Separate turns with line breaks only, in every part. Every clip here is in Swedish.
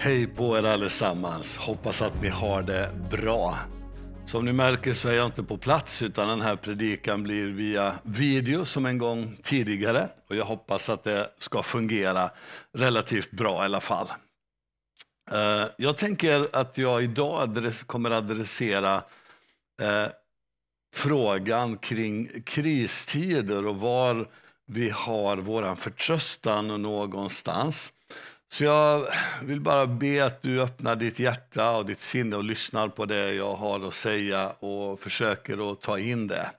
Hej på er allesammans. Hoppas att ni har det bra. Som ni märker så är jag inte på plats utan den här predikan blir via video som en gång tidigare och jag hoppas att det ska fungera relativt bra i alla fall. Eh, jag tänker att jag idag kommer adressera eh, frågan kring kristider och var vi har vår förtröstan någonstans. Så jag vill bara be att du öppnar ditt hjärta och ditt sinne och lyssnar på det jag har att säga och försöker att ta in det.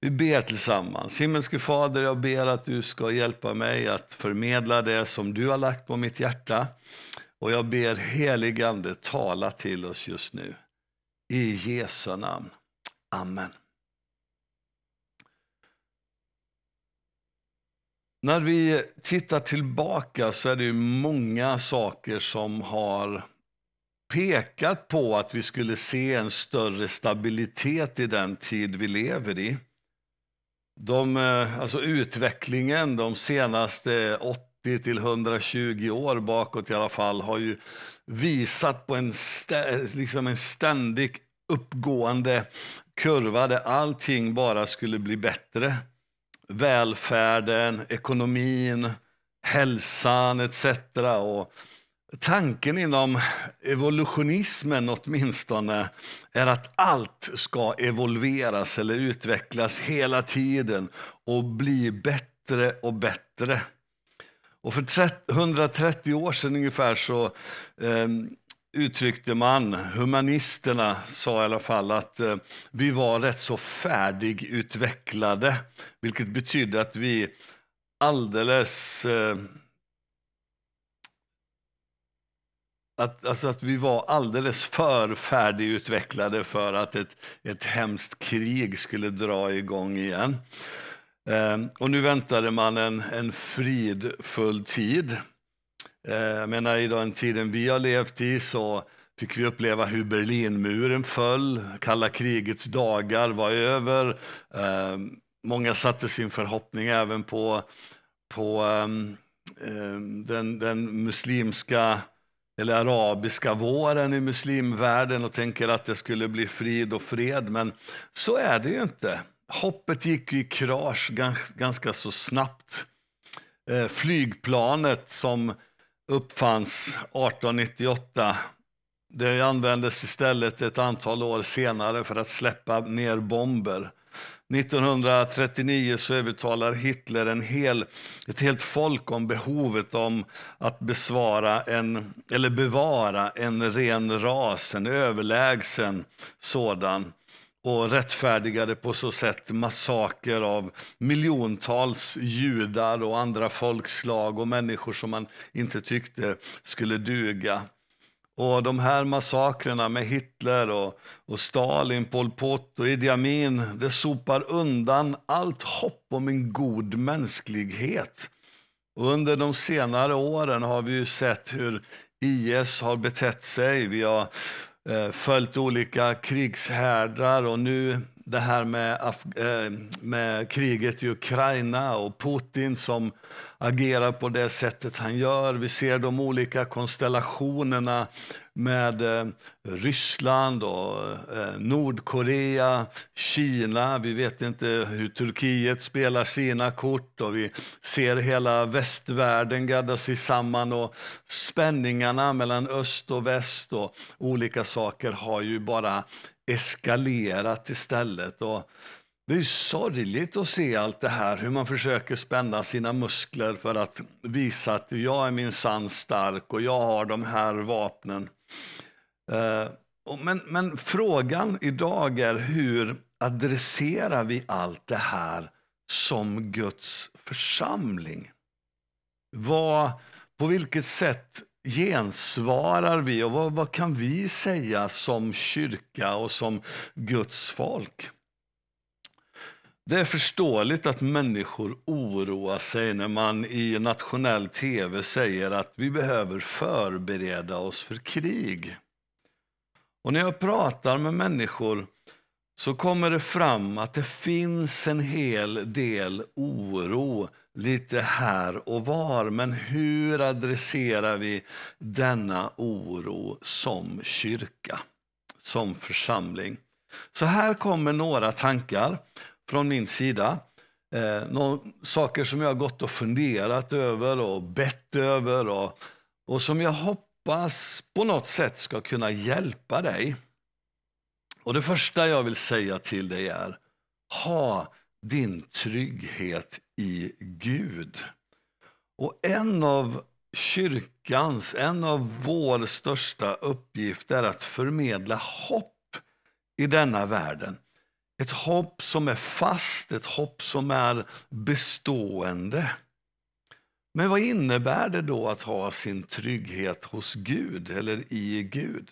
Vi ber tillsammans. Himmelske Fader, jag ber att du ska hjälpa mig att förmedla det som du har lagt på mitt hjärta. Och jag ber heligande tala till oss just nu. I Jesu namn. Amen. När vi tittar tillbaka så är det många saker som har pekat på att vi skulle se en större stabilitet i den tid vi lever i. De, eh, alltså utvecklingen de senaste 80 till 120 år bakåt i alla fall har ju visat på en, stä, liksom en ständig uppgående kurva där allting bara skulle bli bättre välfärden, ekonomin, hälsan etc. Och tanken inom evolutionismen åtminstone är att allt ska evolveras eller utvecklas hela tiden och bli bättre och bättre. Och för 130 år sedan ungefär så eh, uttryckte man, humanisterna sa i alla fall att eh, vi var rätt så färdigutvecklade, vilket betydde att vi alldeles eh, att, alltså att vi var alldeles för färdigutvecklade för att ett, ett hemskt krig skulle dra igång igen. Eh, och nu väntade man en, en fridfull tid. Eh, jag menar, I den tiden vi har levt i så fick vi uppleva hur Berlinmuren föll, kalla krigets dagar var över. Eh, många satte sin förhoppning även på, på ehm, ehm, den, den muslimska eller arabiska våren i muslimvärlden och tänker att det skulle bli frid och fred. Men så är det ju inte. Hoppet gick i krasch ganska så snabbt. Eh, flygplanet som uppfanns 1898. Det användes istället ett antal år senare för att släppa ner bomber. 1939 så övertalar Hitler en hel, ett helt folk om behovet om att besvara en, eller bevara en ren ras, en överlägsen sådan och rättfärdigade på så sätt massaker av miljontals judar och andra folkslag och människor som man inte tyckte skulle duga. Och de här massakrerna med Hitler och, och Stalin, Pol Pot och Idi Amin, det sopar undan allt hopp om en god mänsklighet. Och under de senare åren har vi ju sett hur IS har betett sig. Vi har Eh, följt olika krigshärdar och nu det här med, Af eh, med kriget i Ukraina och Putin som agerar på det sättet han gör. Vi ser de olika konstellationerna med eh, Ryssland och eh, Nordkorea, Kina. Vi vet inte hur Turkiet spelar sina kort och vi ser hela västvärlden gadda sig samman och spänningarna mellan öst och väst och olika saker har ju bara eskalerat istället. Och det är sorgligt att se allt det här, hur man försöker spänna sina muskler för att visa att jag är min sann stark och jag har de här vapnen. Eh, men, men frågan idag är hur adresserar vi allt det här som Guds församling? Vad, på vilket sätt gensvarar vi och vad, vad kan vi säga som kyrka och som Guds folk? Det är förståeligt att människor oroar sig när man i nationell tv säger att vi behöver förbereda oss för krig. Och när jag pratar med människor så kommer det fram att det finns en hel del oro lite här och var. Men hur adresserar vi denna oro som kyrka, som församling? Så här kommer några tankar från min sida. Eh, några saker som jag har gått och funderat över och bett över och, och som jag hoppas på något sätt ska kunna hjälpa dig. Och Det första jag vill säga till dig är, ha din trygghet i Gud. Och en av kyrkans, en av vår största uppgift är att förmedla hopp i denna världen. Ett hopp som är fast, ett hopp som är bestående. Men vad innebär det då att ha sin trygghet hos Gud eller i Gud?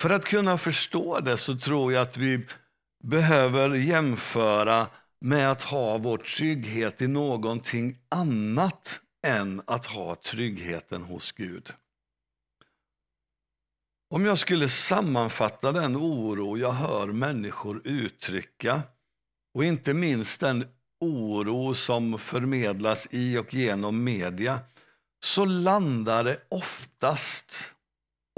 För att kunna förstå det så tror jag att vi behöver jämföra med att ha vår trygghet i någonting annat än att ha tryggheten hos Gud. Om jag skulle sammanfatta den oro jag hör människor uttrycka och inte minst den oro som förmedlas i och genom media så landar det oftast,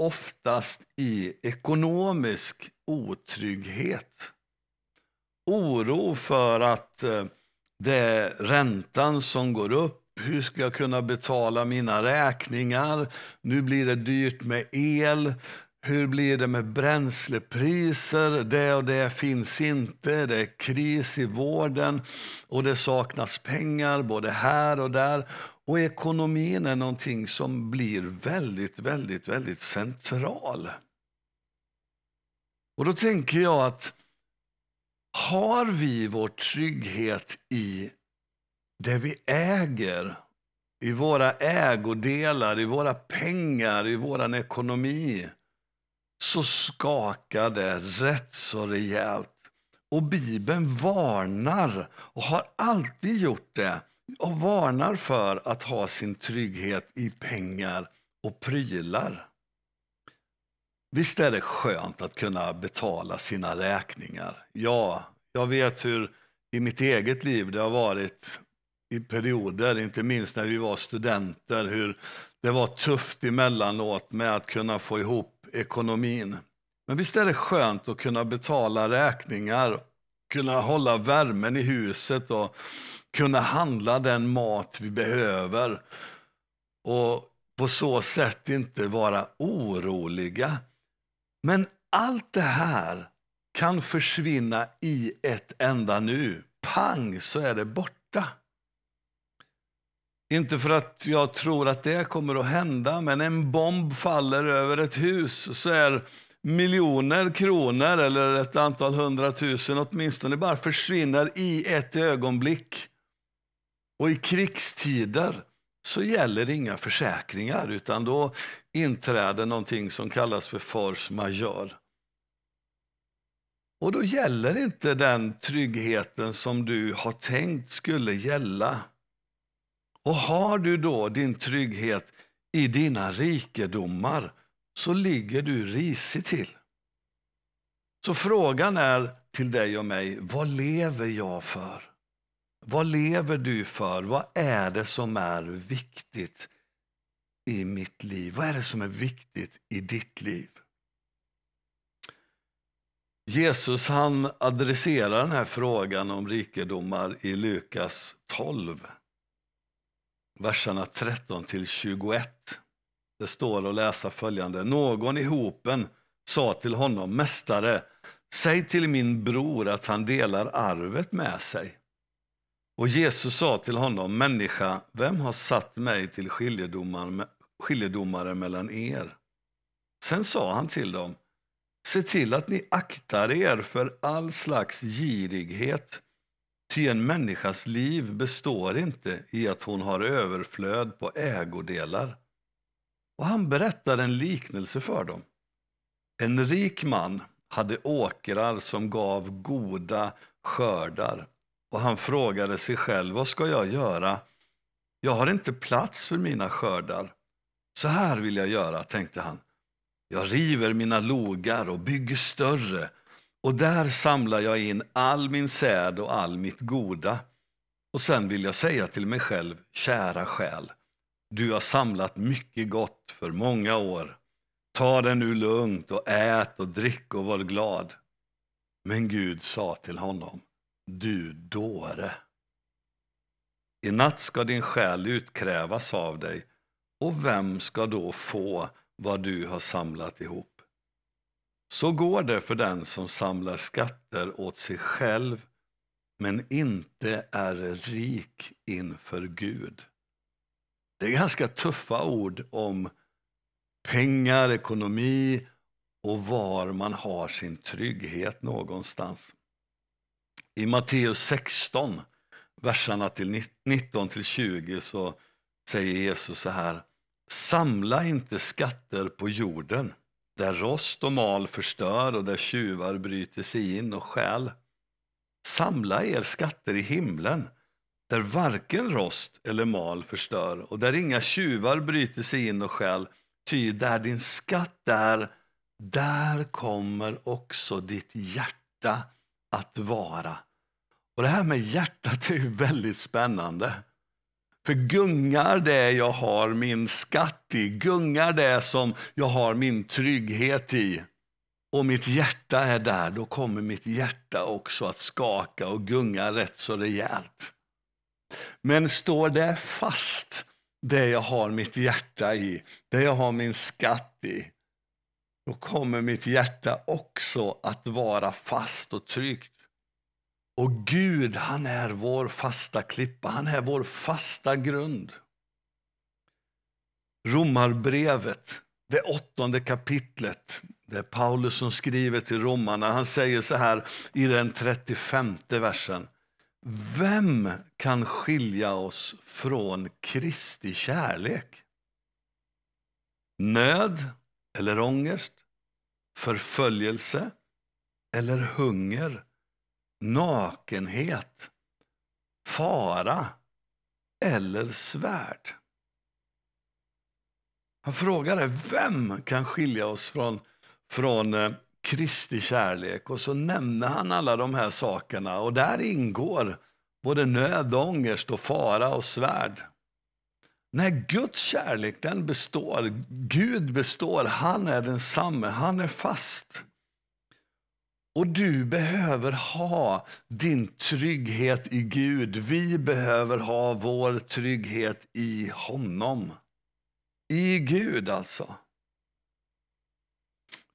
oftast i ekonomisk otrygghet. Oro för att eh, det är räntan som går upp hur ska jag kunna betala mina räkningar? Nu blir det dyrt med el. Hur blir det med bränslepriser? Det och det finns inte. Det är kris i vården och det saknas pengar både här och där. Och ekonomin är någonting som blir väldigt, väldigt, väldigt central. Och då tänker jag att har vi vår trygghet i det vi äger, i våra ägodelar, i våra pengar, i vår ekonomi, så skakar det rätt så rejält. Och Bibeln varnar, och har alltid gjort det, och varnar för att ha sin trygghet i pengar och prylar. Visst är det skönt att kunna betala sina räkningar? Ja, jag vet hur i mitt eget liv det har varit i perioder, inte minst när vi var studenter, hur det var tufft emellanåt med att kunna få ihop ekonomin. Men visst är det skönt att kunna betala räkningar, kunna hålla värmen i huset och kunna handla den mat vi behöver och på så sätt inte vara oroliga. Men allt det här kan försvinna i ett enda nu. Pang så är det borta. Inte för att jag tror att det kommer att hända, men en bomb faller över ett hus så är miljoner kronor eller ett antal hundratusen åtminstone bara försvinner i ett ögonblick. Och i krigstider så gäller inga försäkringar utan då inträder någonting som kallas för force majeure. Och då gäller inte den tryggheten som du har tänkt skulle gälla. Och har du då din trygghet i dina rikedomar så ligger du risigt till. Så frågan är till dig och mig, vad lever jag för? Vad lever du för? Vad är det som är viktigt i mitt liv? Vad är det som är viktigt i ditt liv? Jesus han adresserar den här frågan om rikedomar i Lukas 12 verserna 13 till 21. Det står att läsa följande. Någon i hopen sa till honom, Mästare, säg till min bror att han delar arvet med sig. Och Jesus sa till honom, Människa, vem har satt mig till skiljedomare, skiljedomare mellan er? Sen sa han till dem, Se till att ni aktar er för all slags girighet Ty en människas liv består inte i att hon har överflöd på ägodelar. Och han berättar en liknelse för dem. En rik man hade åkrar som gav goda skördar och han frågade sig själv, vad ska jag göra? Jag har inte plats för mina skördar. Så här vill jag göra, tänkte han. Jag river mina logar och bygger större och där samlar jag in all min säd och all mitt goda. Och sen vill jag säga till mig själv, kära själ, du har samlat mycket gott för många år. Ta det nu lugnt och ät och drick och var glad. Men Gud sa till honom, du dåre. I natt ska din själ utkrävas av dig och vem ska då få vad du har samlat ihop? Så går det för den som samlar skatter åt sig själv men inte är rik inför Gud. Det är ganska tuffa ord om pengar, ekonomi och var man har sin trygghet någonstans. I Matteus 16, verserna till 19 till 20 så säger Jesus så här. Samla inte skatter på jorden där rost och mal förstör och där tjuvar bryter sig in och stjäl. Samla er skatter i himlen där varken rost eller mal förstör och där inga tjuvar bryter sig in och stjäl. Ty där din skatt är, där kommer också ditt hjärta att vara. Och Det här med hjärtat är ju väldigt spännande. För gungar det jag har min skatt i, gungar det som jag har min trygghet i och mitt hjärta är där, då kommer mitt hjärta också att skaka och gunga rätt så rejält. Men står det fast, det jag har mitt hjärta i, det jag har min skatt i, då kommer mitt hjärta också att vara fast och tryggt. Och Gud, han är vår fasta klippa, han är vår fasta grund. Romarbrevet, det åttonde kapitlet, det är Paulus som skriver till romarna. Han säger så här i den 35 versen. Vem kan skilja oss från Kristi kärlek? Nöd eller ångest? Förföljelse eller hunger? Nakenhet? Fara eller svärd? Han frågade vem kan skilja oss från, från eh, Kristi kärlek och så nämner han alla de här sakerna och där ingår både nöd, ångest och fara och svärd. Nej, Guds kärlek den består. Gud består, han är densamme, han är fast. Och du behöver ha din trygghet i Gud. Vi behöver ha vår trygghet i honom. I Gud alltså.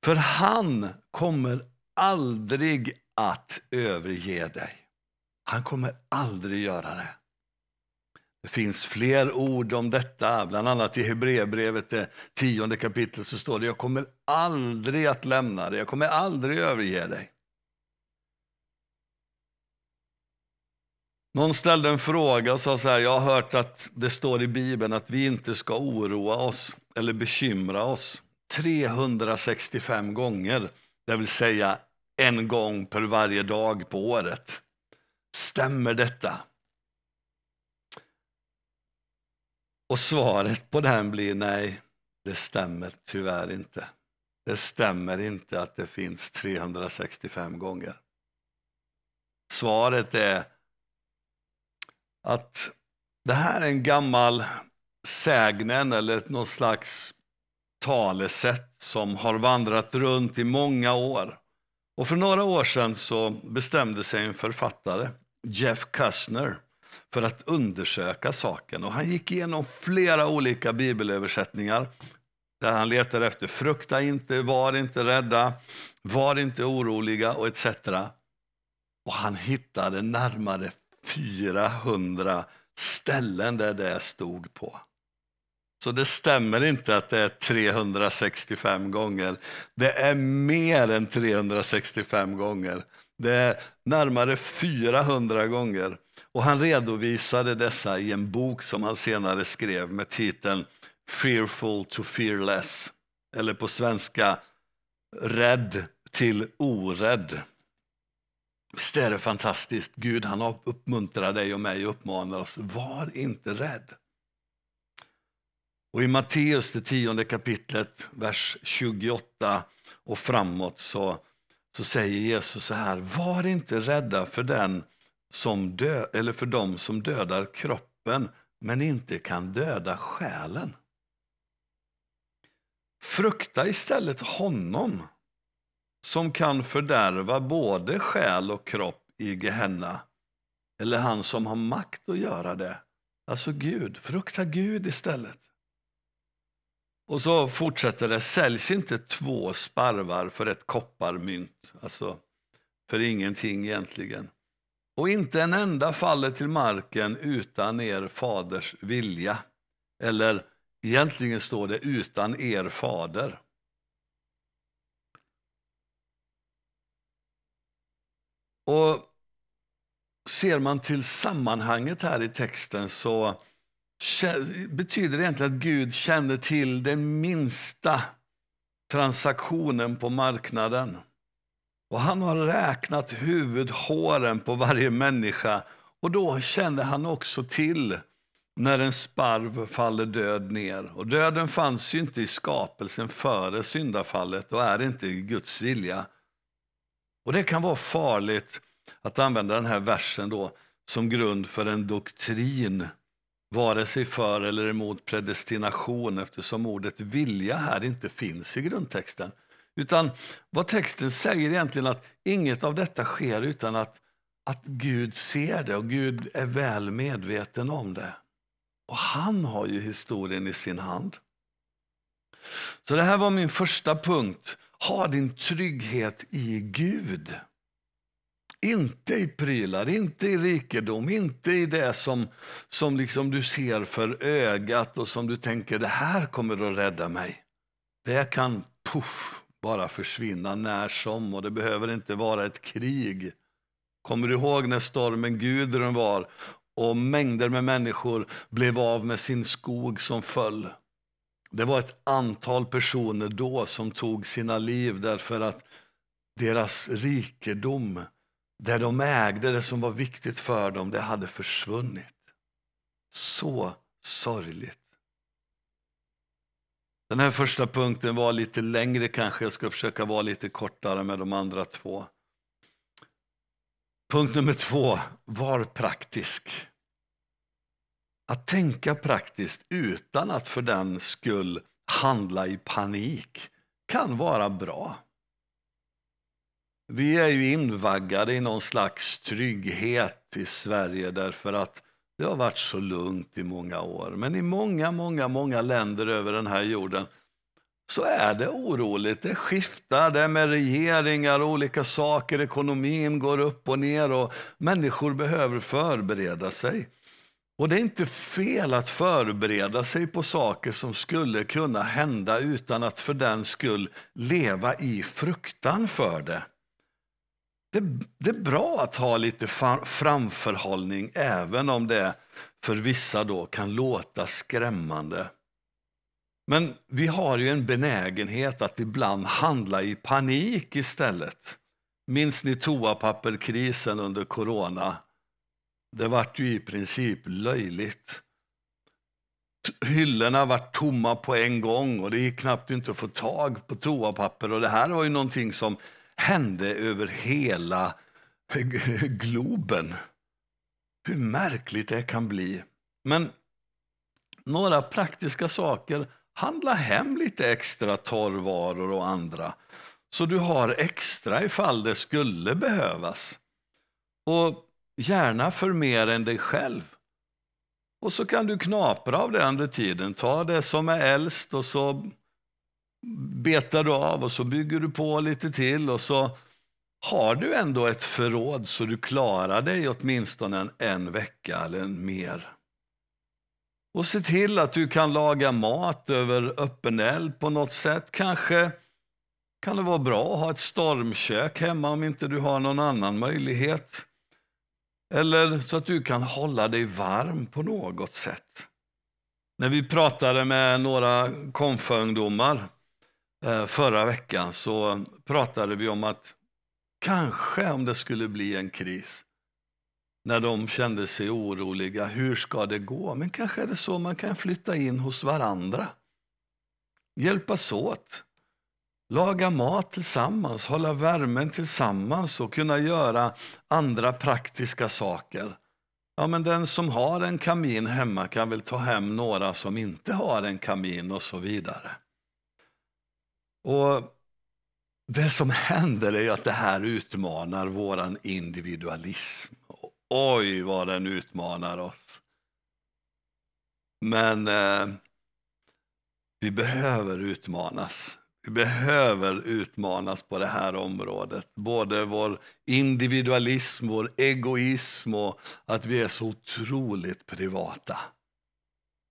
För han kommer aldrig att överge dig. Han kommer aldrig göra det. Det finns fler ord om detta, bland annat i Hebreerbrevet, det tionde kapitlet, så står det jag kommer aldrig att lämna dig, jag kommer aldrig överge dig. Någon ställde en fråga och sa så här, jag har hört att det står i Bibeln att vi inte ska oroa oss eller bekymra oss 365 gånger, det vill säga en gång per varje dag på året. Stämmer detta? Och svaret på den blir nej, det stämmer tyvärr inte. Det stämmer inte att det finns 365 gånger. Svaret är att det här är en gammal sägnen eller någon slags talesätt som har vandrat runt i många år. Och för några år sedan så bestämde sig en författare, Jeff Kussner, för att undersöka saken. Och han gick igenom flera olika bibelöversättningar där han letade efter frukta inte, var inte rädda, var inte oroliga och etc. Och han hittade närmare 400 ställen där det stod på. Så det stämmer inte att det är 365 gånger. Det är mer än 365 gånger. Det är närmare 400 gånger. Och han redovisade dessa i en bok som han senare skrev med titeln Fearful to fearless. Eller på svenska Rädd till orädd. Visst är det fantastiskt? Gud han uppmuntrar dig och mig och uppmanar oss. Var inte rädd. Och i Matteus, det tionde kapitlet, vers 28 och framåt så, så säger Jesus så här. Var inte rädda för den som dö eller för dem som dödar kroppen men inte kan döda själen. Frukta istället honom som kan fördärva både själ och kropp i Gehenna, eller han som har makt att göra det. Alltså Gud, frukta Gud istället. Och så fortsätter det, säljs inte två sparvar för ett kopparmynt, alltså för ingenting egentligen. Och inte en enda faller till marken utan er faders vilja. Eller egentligen står det utan er fader. Och ser man till sammanhanget här i texten så betyder det egentligen att Gud känner till den minsta transaktionen på marknaden. Och han har räknat huvudhåren på varje människa och då kände han också till när en sparv faller död ner. Och döden fanns ju inte i skapelsen före syndafallet och är inte i Guds vilja. Och det kan vara farligt att använda den här versen då som grund för en doktrin, vare sig för eller emot predestination eftersom ordet vilja här inte finns i grundtexten. Utan vad texten säger egentligen att inget av detta sker utan att, att Gud ser det och Gud är väl medveten om det. Och han har ju historien i sin hand. Så det här var min första punkt. Ha din trygghet i Gud. Inte i prylar, inte i rikedom, inte i det som, som liksom du ser för ögat och som du tänker det här kommer att rädda mig. Det kan puff, bara försvinna när som och det behöver inte vara ett krig. Kommer du ihåg när stormen Gudrun var och mängder med människor blev av med sin skog som föll? Det var ett antal personer då som tog sina liv därför att deras rikedom, det de ägde, det som var viktigt för dem, det hade försvunnit. Så sorgligt. Den här första punkten var lite längre kanske, jag ska försöka vara lite kortare med de andra två. Punkt nummer två, var praktisk. Att tänka praktiskt utan att för den skull handla i panik kan vara bra. Vi är ju invaggade i någon slags trygghet i Sverige därför att det har varit så lugnt i många år. Men i många, många, många länder över den här jorden så är det oroligt. Det skiftar, det är med regeringar och olika saker. Ekonomin går upp och ner och människor behöver förbereda sig. Och det är inte fel att förbereda sig på saker som skulle kunna hända utan att för den skull leva i fruktan för det. Det, det är bra att ha lite framförhållning även om det för vissa då kan låta skrämmande. Men vi har ju en benägenhet att ibland handla i panik istället. Minns ni toapapperkrisen under corona? Det vart ju i princip löjligt. Hyllorna vart tomma på en gång och det gick knappt inte att få tag på toapapper. Och det här var ju någonting som hände över hela globen. Hur märkligt det kan bli. Men några praktiska saker. Handla hem lite extra torrvaror och andra så du har extra ifall det skulle behövas. Och gärna för mer än dig själv. Och så kan du knapra av det under tiden. Ta det som är äldst och så betar du av och så bygger du på lite till och så har du ändå ett förråd så du klarar dig åtminstone en, en vecka eller mer. Och se till att du kan laga mat över öppen eld på något sätt. Kanske kan det vara bra att ha ett stormkök hemma om inte du har någon annan möjlighet. Eller så att du kan hålla dig varm på något sätt. När vi pratade med några konfaungdomar Eh, förra veckan så pratade vi om att kanske om det skulle bli en kris när de kände sig oroliga, hur ska det gå? Men kanske är det så man kan flytta in hos varandra. Hjälpas åt. laga mat tillsammans, hålla värmen tillsammans och kunna göra andra praktiska saker. Ja, men den som har en kamin hemma kan väl ta hem några som inte har en kamin och så vidare. Och Det som händer är att det här utmanar våran individualism. Oj, vad den utmanar oss. Men eh, vi behöver utmanas. Vi behöver utmanas på det här området. Både vår individualism, vår egoism och att vi är så otroligt privata.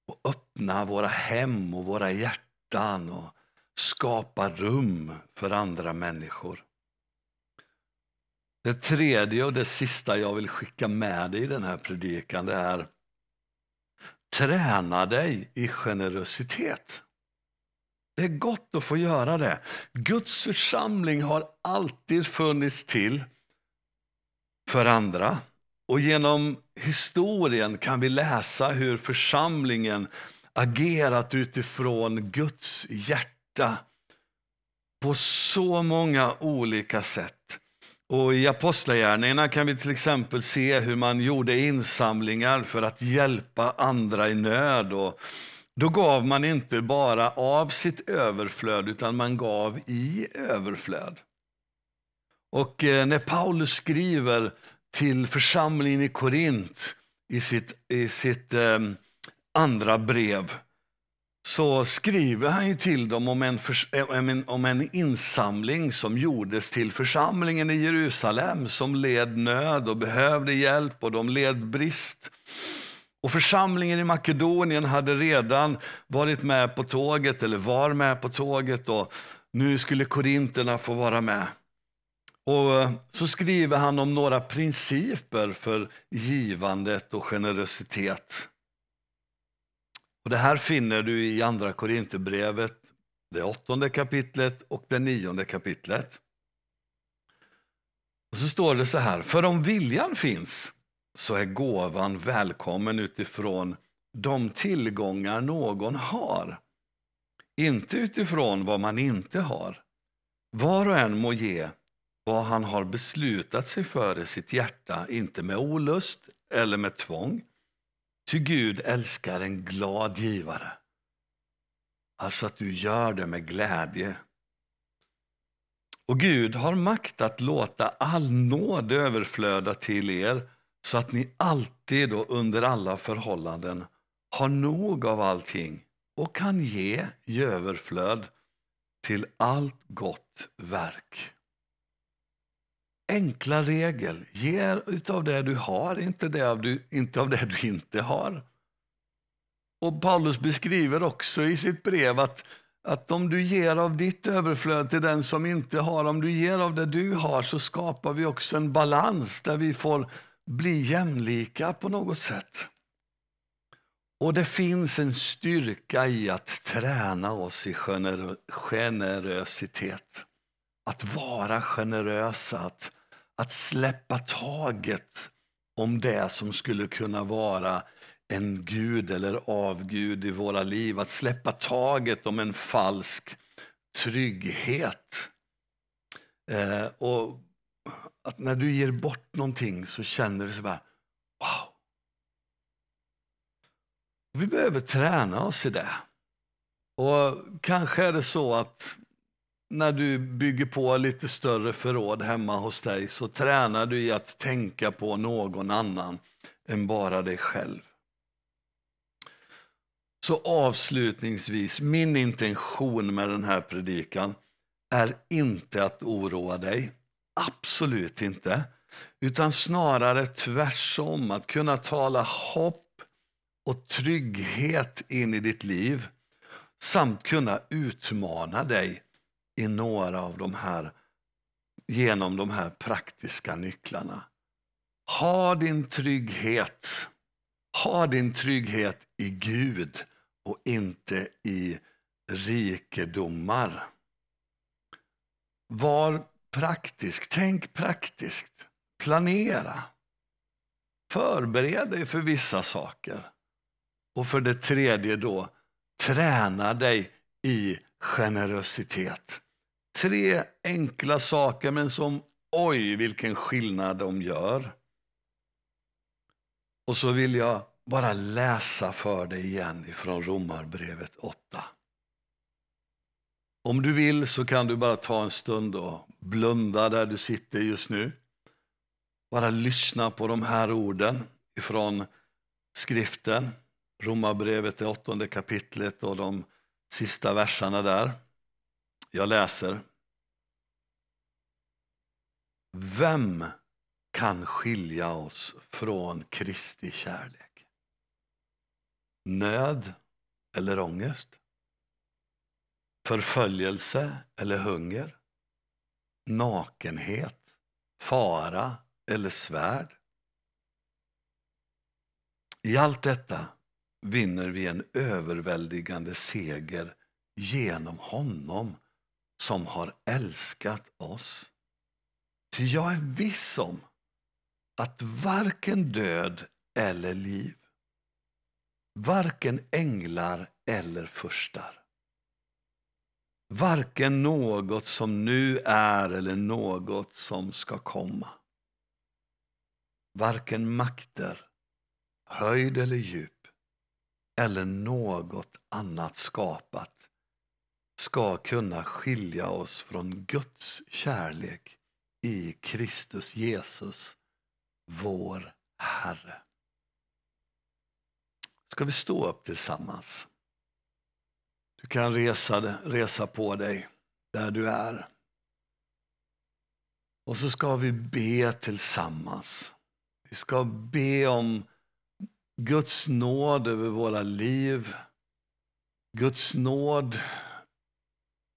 Och öppna våra hem och våra hjärtan och skapa rum för andra människor. Det tredje och det sista jag vill skicka med dig i den här predikan det är träna dig i generositet. Det är gott att få göra det. Guds församling har alltid funnits till för andra. Och genom historien kan vi läsa hur församlingen agerat utifrån Guds hjärta på så många olika sätt. Och I Apostlagärningarna kan vi till exempel se hur man gjorde insamlingar för att hjälpa andra i nöd. Och då gav man inte bara av sitt överflöd, utan man gav i överflöd. Och eh, när Paulus skriver till församlingen i Korint i sitt, i sitt eh, andra brev så skriver han ju till dem om en, för, eh, om en insamling som gjordes till församlingen i Jerusalem som led nöd och behövde hjälp och de led brist. Och församlingen i Makedonien hade redan varit med på tåget, eller var med på tåget, och nu skulle korinterna få vara med. Och eh, så skriver han om några principer för givandet och generositet. Och det här finner du i Andra Korinthierbrevet, det åttonde kapitlet och det nionde kapitlet. Och så står det så här, för om viljan finns så är gåvan välkommen utifrån de tillgångar någon har. Inte utifrån vad man inte har. Var och en må ge vad han har beslutat sig för i sitt hjärta, inte med olust eller med tvång. Ty Gud älskar en glad givare. Alltså att du gör det med glädje. Och Gud har makt att låta all nåd överflöda till er så att ni alltid och under alla förhållanden har nog av allting och kan ge i överflöd till allt gott verk. Enkla regel, ge utav det du har, inte, det av du, inte av det du inte har. Och Paulus beskriver också i sitt brev att, att om du ger av ditt överflöd till den som inte har, om du ger av det du har så skapar vi också en balans där vi får bli jämlika på något sätt. Och det finns en styrka i att träna oss i generositet. Att vara generösa, att, att släppa taget om det som skulle kunna vara en gud eller avgud i våra liv. Att släppa taget om en falsk trygghet. Eh, och att när du ger bort någonting så känner du så bara, wow. Vi behöver träna oss i det. Och kanske är det så att när du bygger på lite större förråd hemma hos dig så tränar du i att tänka på någon annan än bara dig själv. Så avslutningsvis, min intention med den här predikan är inte att oroa dig. Absolut inte. Utan snarare tvärsom, att kunna tala hopp och trygghet in i ditt liv samt kunna utmana dig i några av de här, genom de här praktiska nycklarna. Ha din trygghet, ha din trygghet i Gud och inte i rikedomar. Var praktisk. Tänk praktiskt. Planera. Förbered dig för vissa saker. Och för det tredje då, träna dig i generositet. Tre enkla saker, men som oj, vilken skillnad de gör. Och så vill jag bara läsa för dig igen ifrån Romarbrevet 8. Om du vill så kan du bara ta en stund och blunda där du sitter just nu. Bara lyssna på de här orden ifrån skriften. Romarbrevet, det åttonde kapitlet och de sista verserna där. Jag läser. Vem kan skilja oss från Kristi kärlek? Nöd eller ångest? Förföljelse eller hunger? Nakenhet, fara eller svärd? I allt detta vinner vi en överväldigande seger genom honom som har älskat oss. Ty jag är viss om att varken död eller liv, varken änglar eller furstar, varken något som nu är eller något som ska komma, varken makter, höjd eller djup eller något annat skapat ska kunna skilja oss från Guds kärlek i Kristus Jesus, vår Herre. Ska vi stå upp tillsammans? Du kan resa, resa på dig där du är. Och så ska vi be tillsammans. Vi ska be om Guds nåd över våra liv. Guds nåd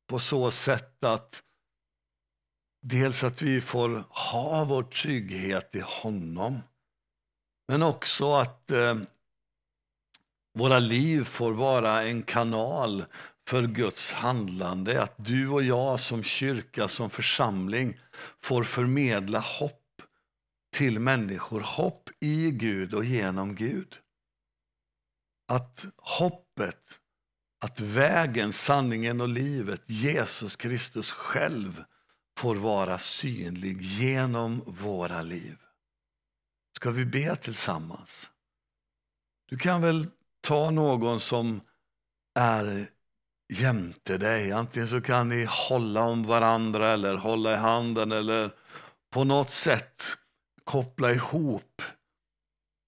på så sätt att dels att vi får ha vår trygghet i honom, men också att eh, våra liv får vara en kanal för Guds handlande. Att du och jag som kyrka, som församling får förmedla hopp till människor. Hopp i Gud och genom Gud. Att hoppet, att vägen, sanningen och livet, Jesus Kristus själv får vara synlig genom våra liv. Ska vi be tillsammans? Du kan väl ta någon som är jämte dig. Antingen så kan ni hålla om varandra eller hålla i handen eller på något sätt koppla ihop.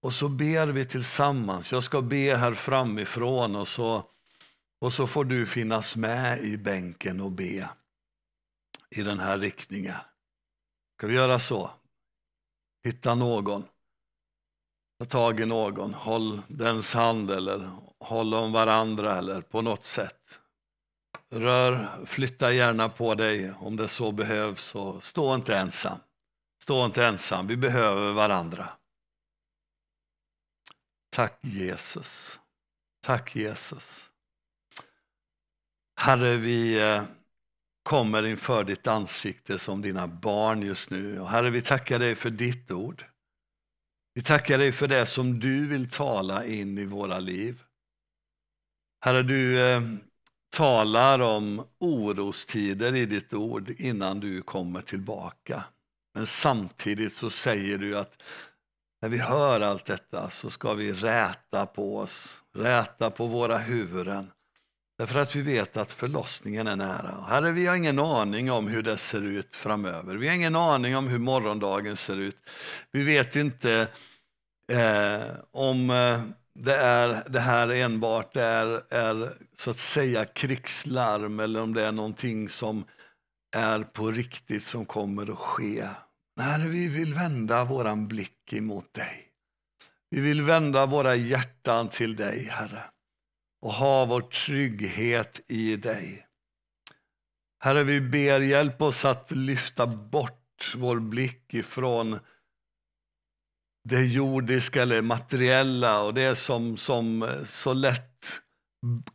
Och så ber vi tillsammans. Jag ska be här framifrån och så, och så får du finnas med i bänken och be i den här riktningen. Ska vi göra så? Hitta någon. Ta tag i någon, håll dens hand eller håll om varandra eller på något sätt. Rör, flytta gärna på dig om det så behövs och stå inte ensam. Stå inte ensam, vi behöver varandra. Tack Jesus. Tack Jesus. Herre, vi eh, kommer inför ditt ansikte som dina barn just nu. Och herre, vi tackar dig för ditt ord. Vi tackar dig för det som du vill tala in i våra liv. Herre, du eh, talar om orostider i ditt ord innan du kommer tillbaka. Men samtidigt så säger du att när vi hör allt detta så ska vi räta på oss, räta på våra huvuden. Därför att vi vet att förlossningen är nära. Herre, vi har ingen aning om hur det ser ut framöver. Vi har ingen aning om hur morgondagen ser ut. Vi vet inte eh, om eh, det, är, det här enbart är, är så att säga krigslarm eller om det är någonting som är på riktigt som kommer att ske. Herre, vi vill vända våran blick emot dig. Vi vill vända våra hjärtan till dig, Herre, och ha vår trygghet i dig. Herre, vi ber, hjälp oss att lyfta bort vår blick ifrån det jordiska eller materiella och det som, som eh, så lätt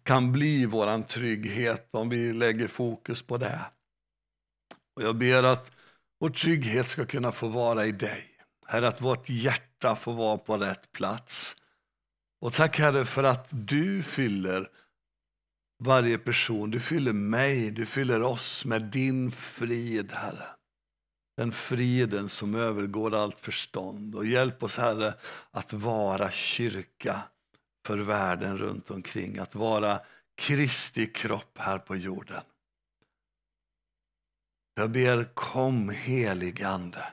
kan bli vår trygghet om vi lägger fokus på det. Och jag ber att vår trygghet ska kunna få vara i dig. Herre, att vårt hjärta får vara på rätt plats. Och tack Herre för att du fyller varje person. Du fyller mig, du fyller oss med din frid, Herre. Den friden som övergår allt förstånd. Och hjälp oss, Herre, att vara kyrka för världen runt omkring. Att vara Kristi kropp här på jorden. Jag ber, kom helig Ande.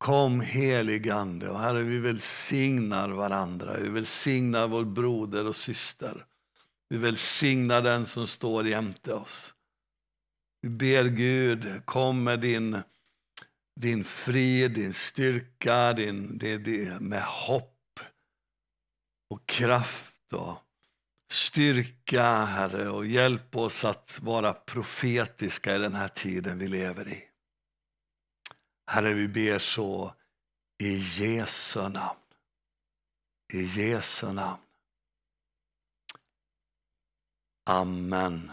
Kom helig Ande. Och Herre, vi välsignar varandra. Vi välsignar vår broder och syster. Vi välsignar den som står jämte oss. Vi ber Gud, kom med din, din frid, din styrka, din, din, din, med hopp och kraft och styrka, Herre, och hjälp oss att vara profetiska i den här tiden vi lever i. Herre, vi ber så i Jesu namn. I Jesu namn. Amen.